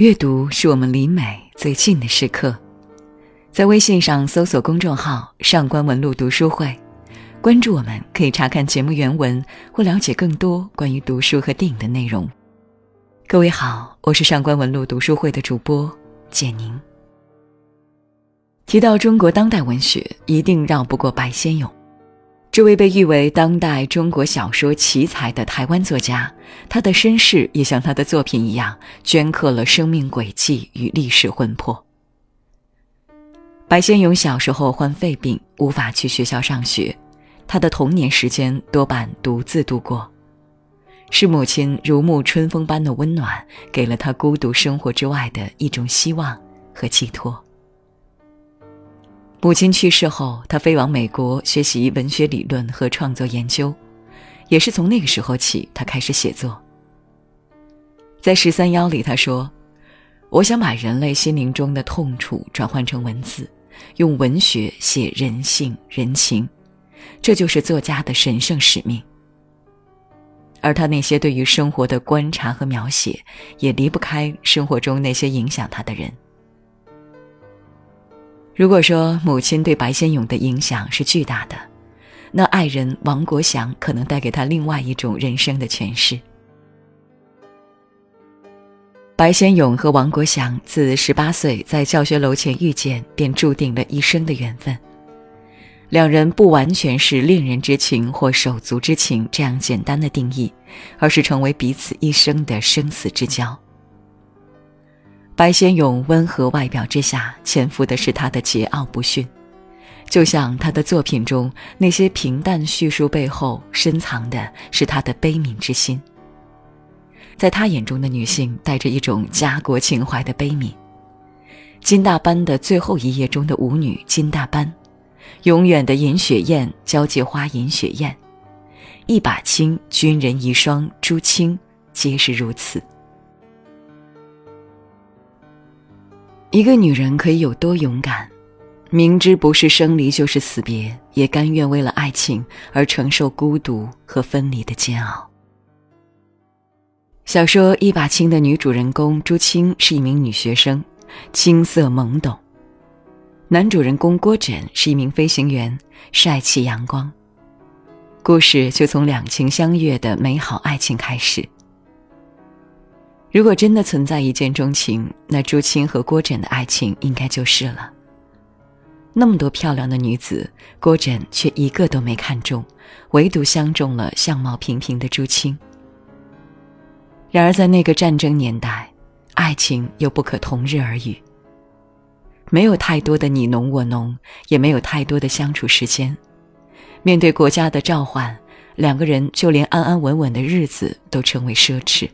阅读是我们离美最近的时刻。在微信上搜索公众号“上官文露读书会”，关注我们，可以查看节目原文或了解更多关于读书和电影的内容。各位好，我是上官文露读书会的主播简宁。提到中国当代文学，一定绕不过白先勇。这位被誉为当代中国小说奇才的台湾作家，他的身世也像他的作品一样，镌刻了生命轨迹与历史魂魄。白先勇小时候患肺病，无法去学校上学，他的童年时间多半独自度过，是母亲如沐春风般的温暖，给了他孤独生活之外的一种希望和寄托。母亲去世后，他飞往美国学习文学理论和创作研究，也是从那个时候起，他开始写作。在《十三邀》里，他说：“我想把人类心灵中的痛楚转换成文字，用文学写人性人情，这就是作家的神圣使命。”而他那些对于生活的观察和描写，也离不开生活中那些影响他的人。如果说母亲对白先勇的影响是巨大的，那爱人王国祥可能带给他另外一种人生的诠释。白先勇和王国祥自十八岁在教学楼前遇见，便注定了一生的缘分。两人不完全是恋人之情或手足之情这样简单的定义，而是成为彼此一生的生死之交。白先勇温和外表之下，潜伏的是他的桀骜不驯，就像他的作品中那些平淡叙述背后深藏的是他的悲悯之心。在他眼中的女性，带着一种家国情怀的悲悯。金大班的最后一页中的舞女金大班，永远的银雪燕交际花银雪燕，一把青军人遗孀朱青，皆是如此。一个女人可以有多勇敢？明知不是生离就是死别，也甘愿为了爱情而承受孤独和分离的煎熬。小说《一把青》的女主人公朱青是一名女学生，青涩懵懂；男主人公郭枕是一名飞行员，帅气阳光。故事就从两情相悦的美好爱情开始。如果真的存在一见钟情，那朱青和郭枕的爱情应该就是了。那么多漂亮的女子，郭枕却一个都没看中，唯独相中了相貌平平的朱青。然而在那个战争年代，爱情又不可同日而语。没有太多的你侬我侬，也没有太多的相处时间。面对国家的召唤，两个人就连安安稳稳的日子都成为奢侈。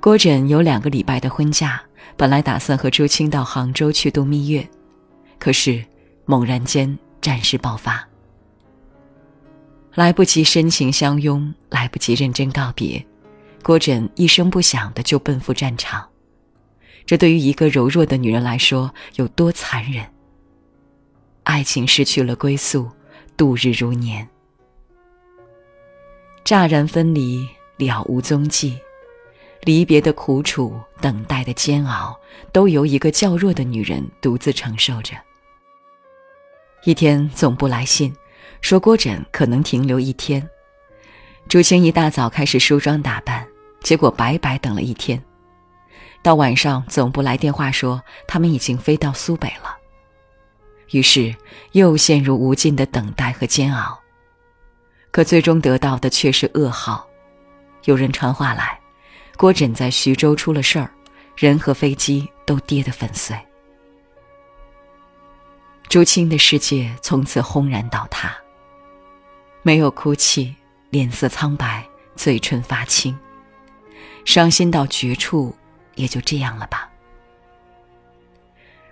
郭枕有两个礼拜的婚假，本来打算和朱青到杭州去度蜜月，可是猛然间战事爆发，来不及深情相拥，来不及认真告别，郭枕一声不响的就奔赴战场。这对于一个柔弱的女人来说有多残忍？爱情失去了归宿，度日如年，乍然分离，了无踪迹。离别的苦楚，等待的煎熬，都由一个较弱的女人独自承受着。一天，总部来信，说郭枕可能停留一天。朱青一大早开始梳妆打扮，结果白白等了一天。到晚上，总部来电话说他们已经飞到苏北了。于是，又陷入无尽的等待和煎熬。可最终得到的却是噩耗，有人传话来。郭枕在徐州出了事儿，人和飞机都跌得粉碎。朱青的世界从此轰然倒塌。没有哭泣，脸色苍白，嘴唇发青，伤心到绝处，也就这样了吧。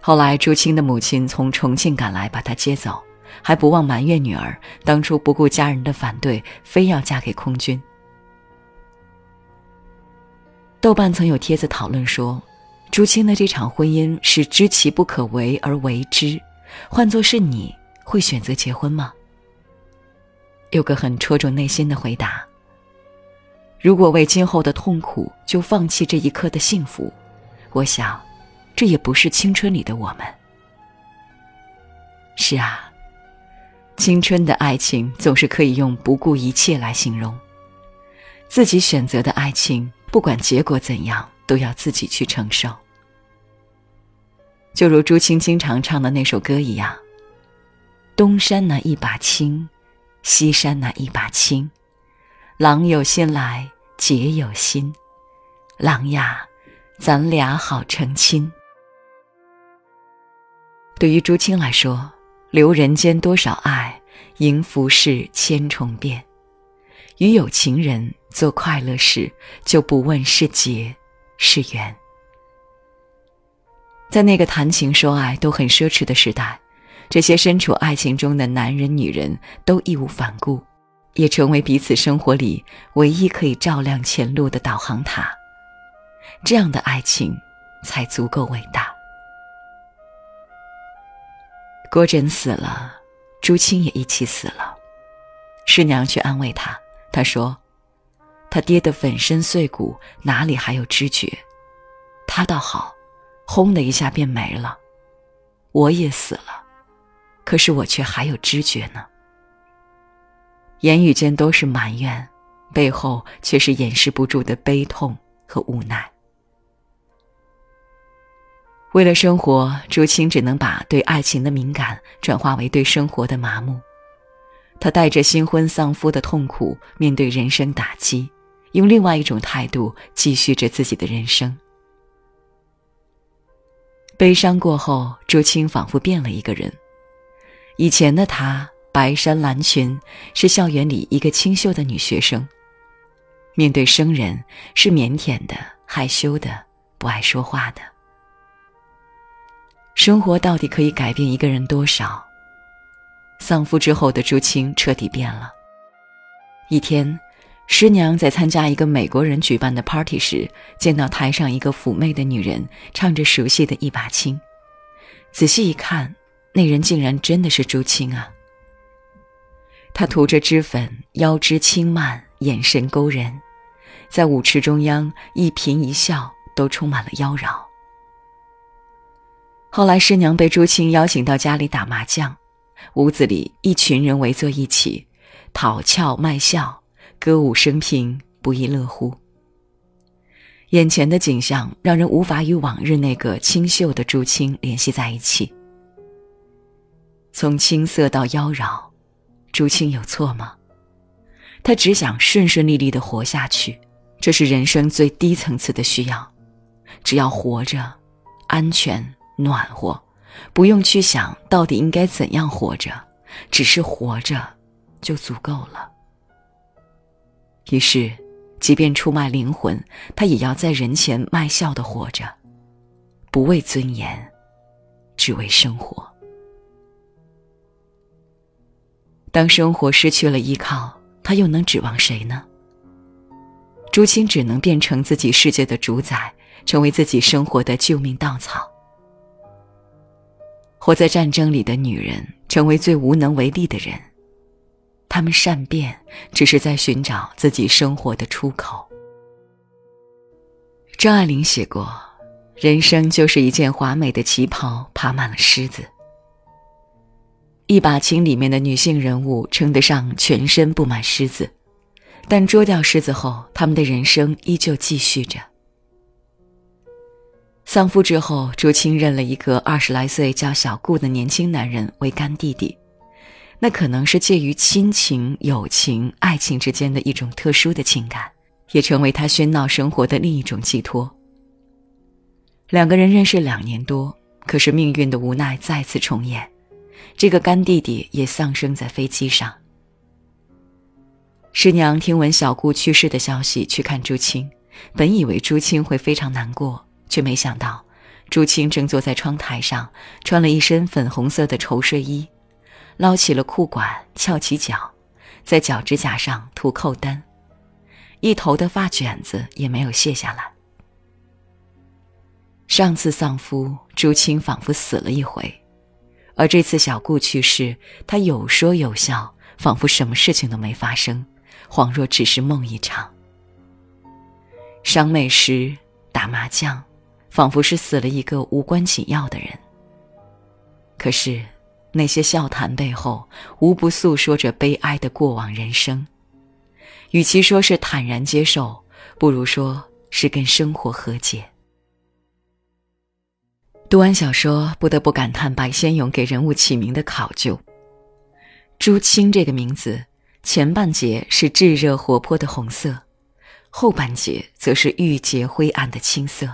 后来，朱青的母亲从重庆赶来，把她接走，还不忘埋怨女儿当初不顾家人的反对，非要嫁给空军。豆瓣曾有帖子讨论说，朱青的这场婚姻是知其不可为而为之，换作是你会选择结婚吗？有个很戳中内心的回答：如果为今后的痛苦就放弃这一刻的幸福，我想，这也不是青春里的我们。是啊，青春的爱情总是可以用不顾一切来形容。自己选择的爱情，不管结果怎样，都要自己去承受。就如朱青经常唱的那首歌一样：“东山那一把青，西山那一把青，郎有心来姐有心，郎呀，咱俩好成亲。”对于朱青来说，留人间多少爱，迎浮世千重变。与有情人做快乐事，就不问是劫是缘。在那个谈情说爱都很奢侈的时代，这些身处爱情中的男人、女人都义无反顾，也成为彼此生活里唯一可以照亮前路的导航塔。这样的爱情才足够伟大。郭枕死了，朱青也一起死了。师娘去安慰他。他说：“他跌得粉身碎骨，哪里还有知觉？他倒好，轰的一下便没了。我也死了，可是我却还有知觉呢。”言语间都是埋怨，背后却是掩饰不住的悲痛和无奈。为了生活，朱青只能把对爱情的敏感转化为对生活的麻木。他带着新婚丧夫的痛苦面对人生打击，用另外一种态度继续着自己的人生。悲伤过后，朱青仿佛变了一个人。以前的她，白衫蓝裙，是校园里一个清秀的女学生，面对生人是腼腆的、害羞的、不爱说话的。生活到底可以改变一个人多少？丧夫之后的朱青彻底变了。一天，师娘在参加一个美国人举办的 party 时，见到台上一个妩媚的女人唱着熟悉的《一把青》，仔细一看，那人竟然真的是朱青啊！她涂着脂粉，腰肢轻曼，眼神勾人，在舞池中央一颦一笑都充满了妖娆。后来，师娘被朱青邀请到家里打麻将。屋子里一群人围坐一起，讨俏卖笑，歌舞升平，不亦乐乎。眼前的景象让人无法与往日那个清秀的朱青联系在一起。从青涩到妖娆，朱青有错吗？他只想顺顺利利的活下去，这是人生最低层次的需要。只要活着，安全暖和。不用去想到底应该怎样活着，只是活着就足够了。于是，即便出卖灵魂，他也要在人前卖笑的活着，不为尊严，只为生活。当生活失去了依靠，他又能指望谁呢？朱青只能变成自己世界的主宰，成为自己生活的救命稻草。活在战争里的女人，成为最无能为力的人。她们善变，只是在寻找自己生活的出口。张爱玲写过：“人生就是一件华美的旗袍，爬满了虱子。”一把青里面的女性人物称得上全身布满虱子，但捉掉虱子后，他们的人生依旧继续着。丧夫之后，朱青认了一个二十来岁叫小顾的年轻男人为干弟弟，那可能是介于亲情、友情、爱情之间的一种特殊的情感，也成为他喧闹生活的另一种寄托。两个人认识两年多，可是命运的无奈再次重演，这个干弟弟也丧生在飞机上。师娘听闻小顾去世的消息，去看朱青，本以为朱青会非常难过。却没想到，朱青正坐在窗台上，穿了一身粉红色的绸睡衣，捞起了裤管，翘起脚，在脚指甲上涂扣单，一头的发卷子也没有卸下来。上次丧夫，朱青仿佛死了一回，而这次小顾去世，他有说有笑，仿佛什么事情都没发生，恍若只是梦一场。赏美食、打麻将，仿佛是死了一个无关紧要的人。可是，那些笑谈背后，无不诉说着悲哀的过往人生。与其说是坦然接受，不如说是跟生活和解。读完小说，不得不感叹白先勇给人物起名的考究。朱青这个名字，前半截是炙热活泼的红色，后半截则是郁结灰暗的青色，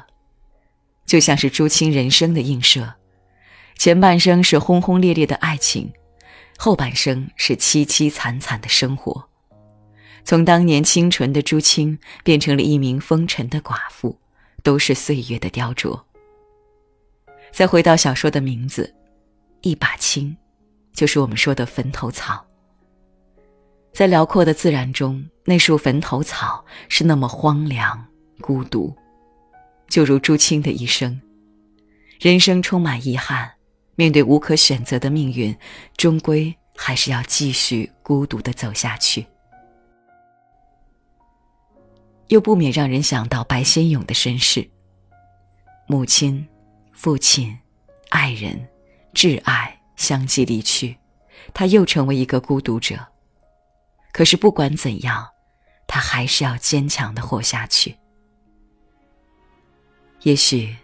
就像是朱青人生的映射。前半生是轰轰烈烈的爱情，后半生是凄凄惨惨的生活。从当年清纯的朱青变成了一名风尘的寡妇，都是岁月的雕琢。再回到小说的名字，“一把青”，就是我们说的坟头草。在辽阔的自然中，那束坟头草是那么荒凉、孤独，就如朱青的一生。人生充满遗憾，面对无可选择的命运，终归还是要继续孤独的走下去。又不免让人想到白先勇的身世，母亲。父亲、爱人、挚爱相继离去，他又成为一个孤独者。可是不管怎样，他还是要坚强的活下去。也许，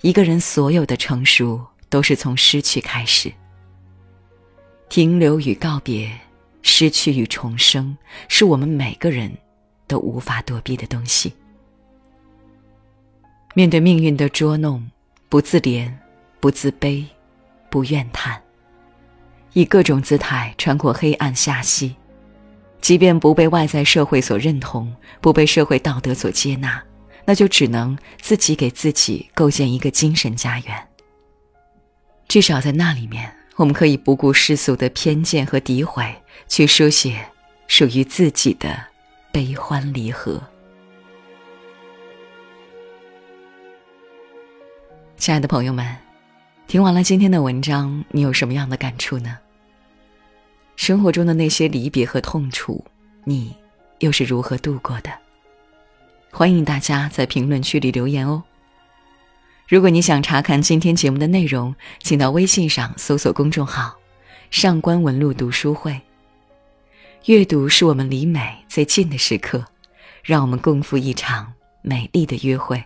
一个人所有的成熟都是从失去开始。停留与告别，失去与重生，是我们每个人都无法躲避的东西。面对命运的捉弄。不自怜，不自卑，不怨叹，以各种姿态穿过黑暗下溪，即便不被外在社会所认同，不被社会道德所接纳，那就只能自己给自己构建一个精神家园。至少在那里面，我们可以不顾世俗的偏见和诋毁，去书写属于自己的悲欢离合。亲爱的朋友们，听完了今天的文章，你有什么样的感触呢？生活中的那些离别和痛楚，你又是如何度过的？欢迎大家在评论区里留言哦。如果你想查看今天节目的内容，请到微信上搜索公众号“上官文露读书会”。阅读是我们离美最近的时刻，让我们共赴一场美丽的约会。